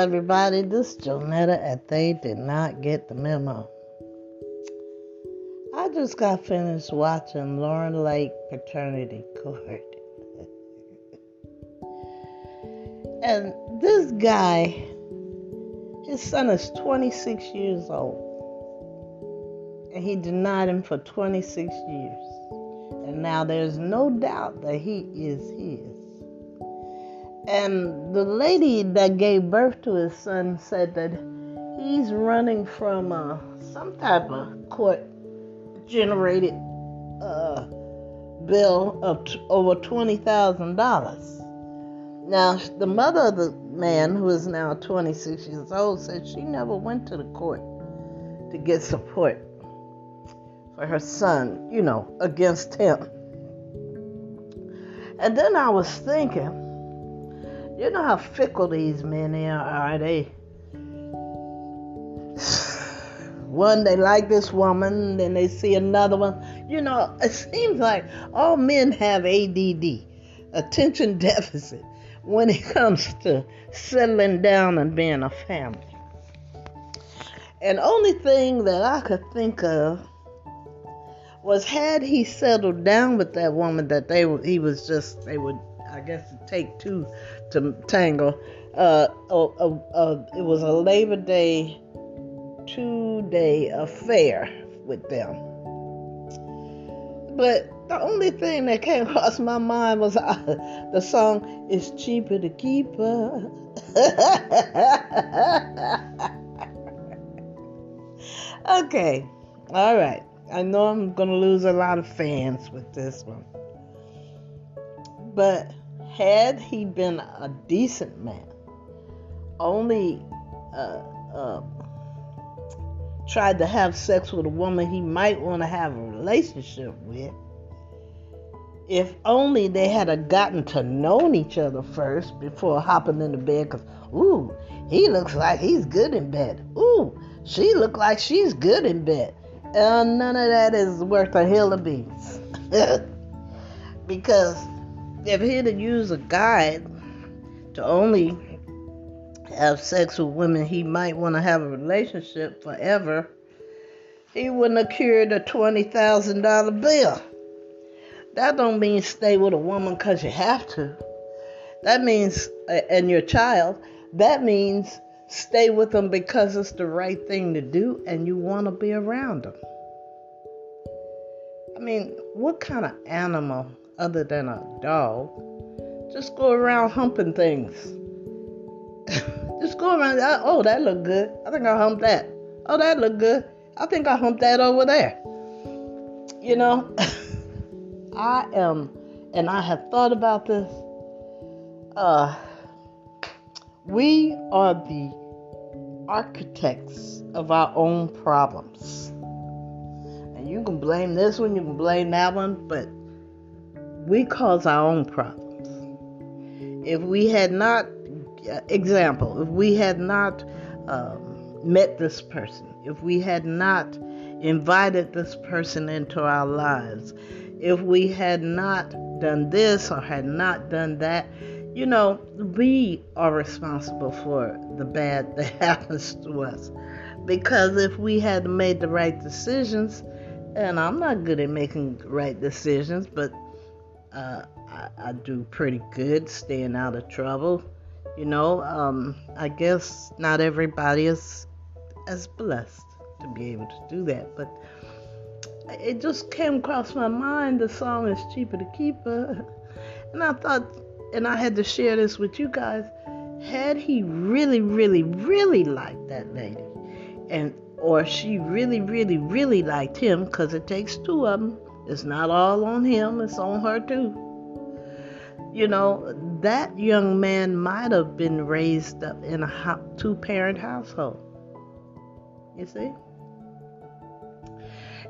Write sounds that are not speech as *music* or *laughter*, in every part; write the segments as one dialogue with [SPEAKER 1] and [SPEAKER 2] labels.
[SPEAKER 1] everybody. This is Jonetta at They Did Not Get the Memo. I just got finished watching Lauren Lake Paternity Court. *laughs* and this guy, his son is 26 years old. And he denied him for 26 years. And now there's no doubt that he is his. And the lady that gave birth to his son said that he's running from uh, some type of court generated uh, bill of t- over $20,000. Now, the mother of the man, who is now 26 years old, said she never went to the court to get support for her son, you know, against him. And then I was thinking, you know how fickle these men are, are they? One, they like this woman, then they see another one. You know, it seems like all men have ADD, attention deficit, when it comes to settling down and being a family. And only thing that I could think of was had he settled down with that woman that they he was just they would I guess it take two to tango. Uh, it was a Labor Day two day affair with them. But the only thing that came *laughs* across my mind was uh, the song "It's Cheaper to Keep Her." *laughs* okay, all right. I know I'm gonna lose a lot of fans with this one, but had he been a decent man, only uh, uh, tried to have sex with a woman he might want to have a relationship with, if only they had gotten to know each other first before hopping into bed, because, ooh, he looks like he's good in bed. Ooh, she look like she's good in bed. And none of that is worth a hill of beans. *laughs* because if he'd have used a guide to only have sex with women he might want to have a relationship forever, he wouldn't have cured a $20,000 bill. That don't mean stay with a woman because you have to. That means, and your child, that means stay with them because it's the right thing to do and you want to be around them. I mean, what kind of animal other than a dog, just go around humping things. *laughs* just go around. Oh, that look good. I think I humped that. Oh, that look good. I think I humped that over there. You know, *laughs* I am, and I have thought about this. Uh, we are the architects of our own problems. And you can blame this one, you can blame that one, but we cause our own problems. If we had not, example, if we had not um, met this person, if we had not invited this person into our lives, if we had not done this or had not done that, you know, we are responsible for the bad *laughs* that happens to us. Because if we had made the right decisions, and I'm not good at making right decisions, but uh, I, I, do pretty good staying out of trouble. You know, um, I guess not everybody is as blessed to be able to do that, but it just came across my mind. The song is cheaper to keep her, *laughs* and I thought, and I had to share this with you guys. Had he really, really, really liked that lady, and or she really, really, really liked him, because it takes two of them it's not all on him, it's on her too. You know, that young man might have been raised up in a two parent household. You see?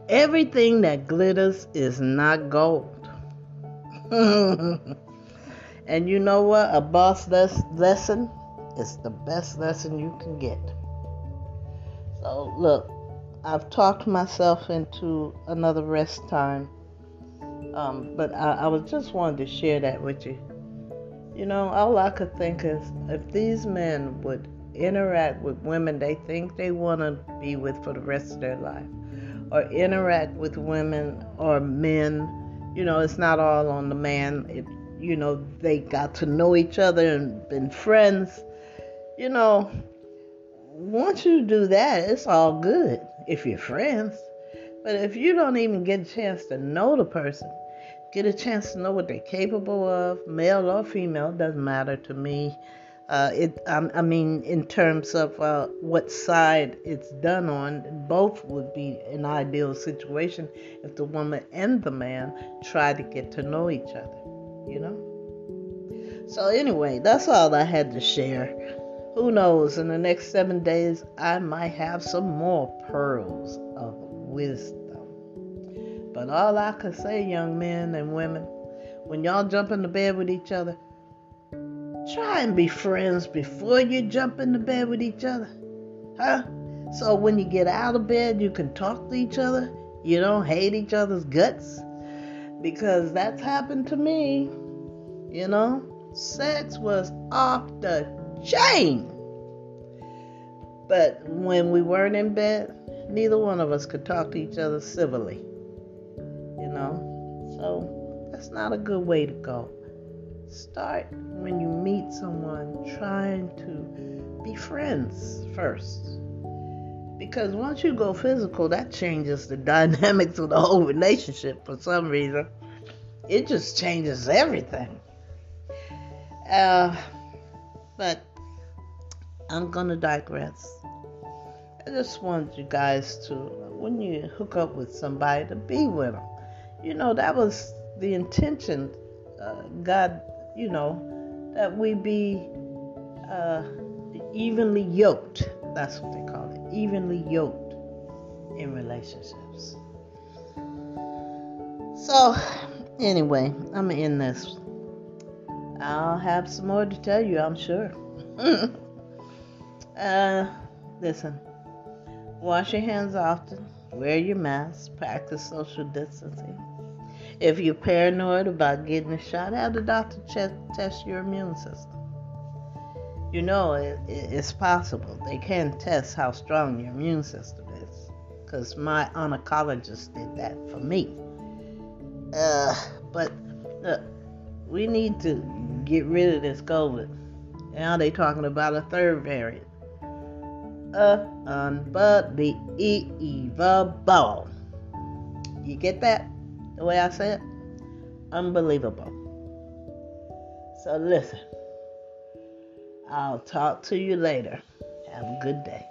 [SPEAKER 1] Everything that glitters is not gold. *laughs* and you know what? A boss lesson is the best lesson you can get. So, look, I've talked myself into another rest time. Um, but I, I was just wanted to share that with you. You know, all I could think is if these men would interact with women they think they want to be with for the rest of their life, or interact with women or men. You know, it's not all on the man. It, you know, they got to know each other and been friends. You know, once you do that, it's all good if you're friends. But if you don't even get a chance to know the person, get a chance to know what they're capable of, male or female, doesn't matter to me. Uh, it, um, I mean, in terms of uh, what side it's done on, both would be an ideal situation if the woman and the man try to get to know each other, you know? So, anyway, that's all I had to share. Who knows, in the next seven days, I might have some more pearls of wisdom. But all I can say, young men and women, when y'all jump into bed with each other, try and be friends before you jump into bed with each other. Huh? So when you get out of bed, you can talk to each other. You don't hate each other's guts. Because that's happened to me. You know? Sex was off the Shame. But when we weren't in bed, neither one of us could talk to each other civilly. You know? So that's not a good way to go. Start when you meet someone trying to be friends first. Because once you go physical, that changes the *laughs* dynamics of the whole relationship for some reason. It just changes everything. Uh, but I'm gonna digress. I just want you guys to, when you hook up with somebody, to be with them. You know, that was the intention. Uh, God, you know, that we be uh, evenly yoked. That's what they call it. Evenly yoked in relationships. So, anyway, I'm in this. I'll have some more to tell you, I'm sure. *laughs* Uh, listen. Wash your hands often. Wear your mask. Practice social distancing. If you're paranoid about getting a shot, have the doctor check, test your immune system. You know it, it, it's possible. They can test how strong your immune system is. Because my oncologist did that for me. Uh, but look, we need to get rid of this COVID. Now they're talking about a third variant uh, unbelievable. You get that? The way I say it? Unbelievable. So listen, I'll talk to you later. Have a good day.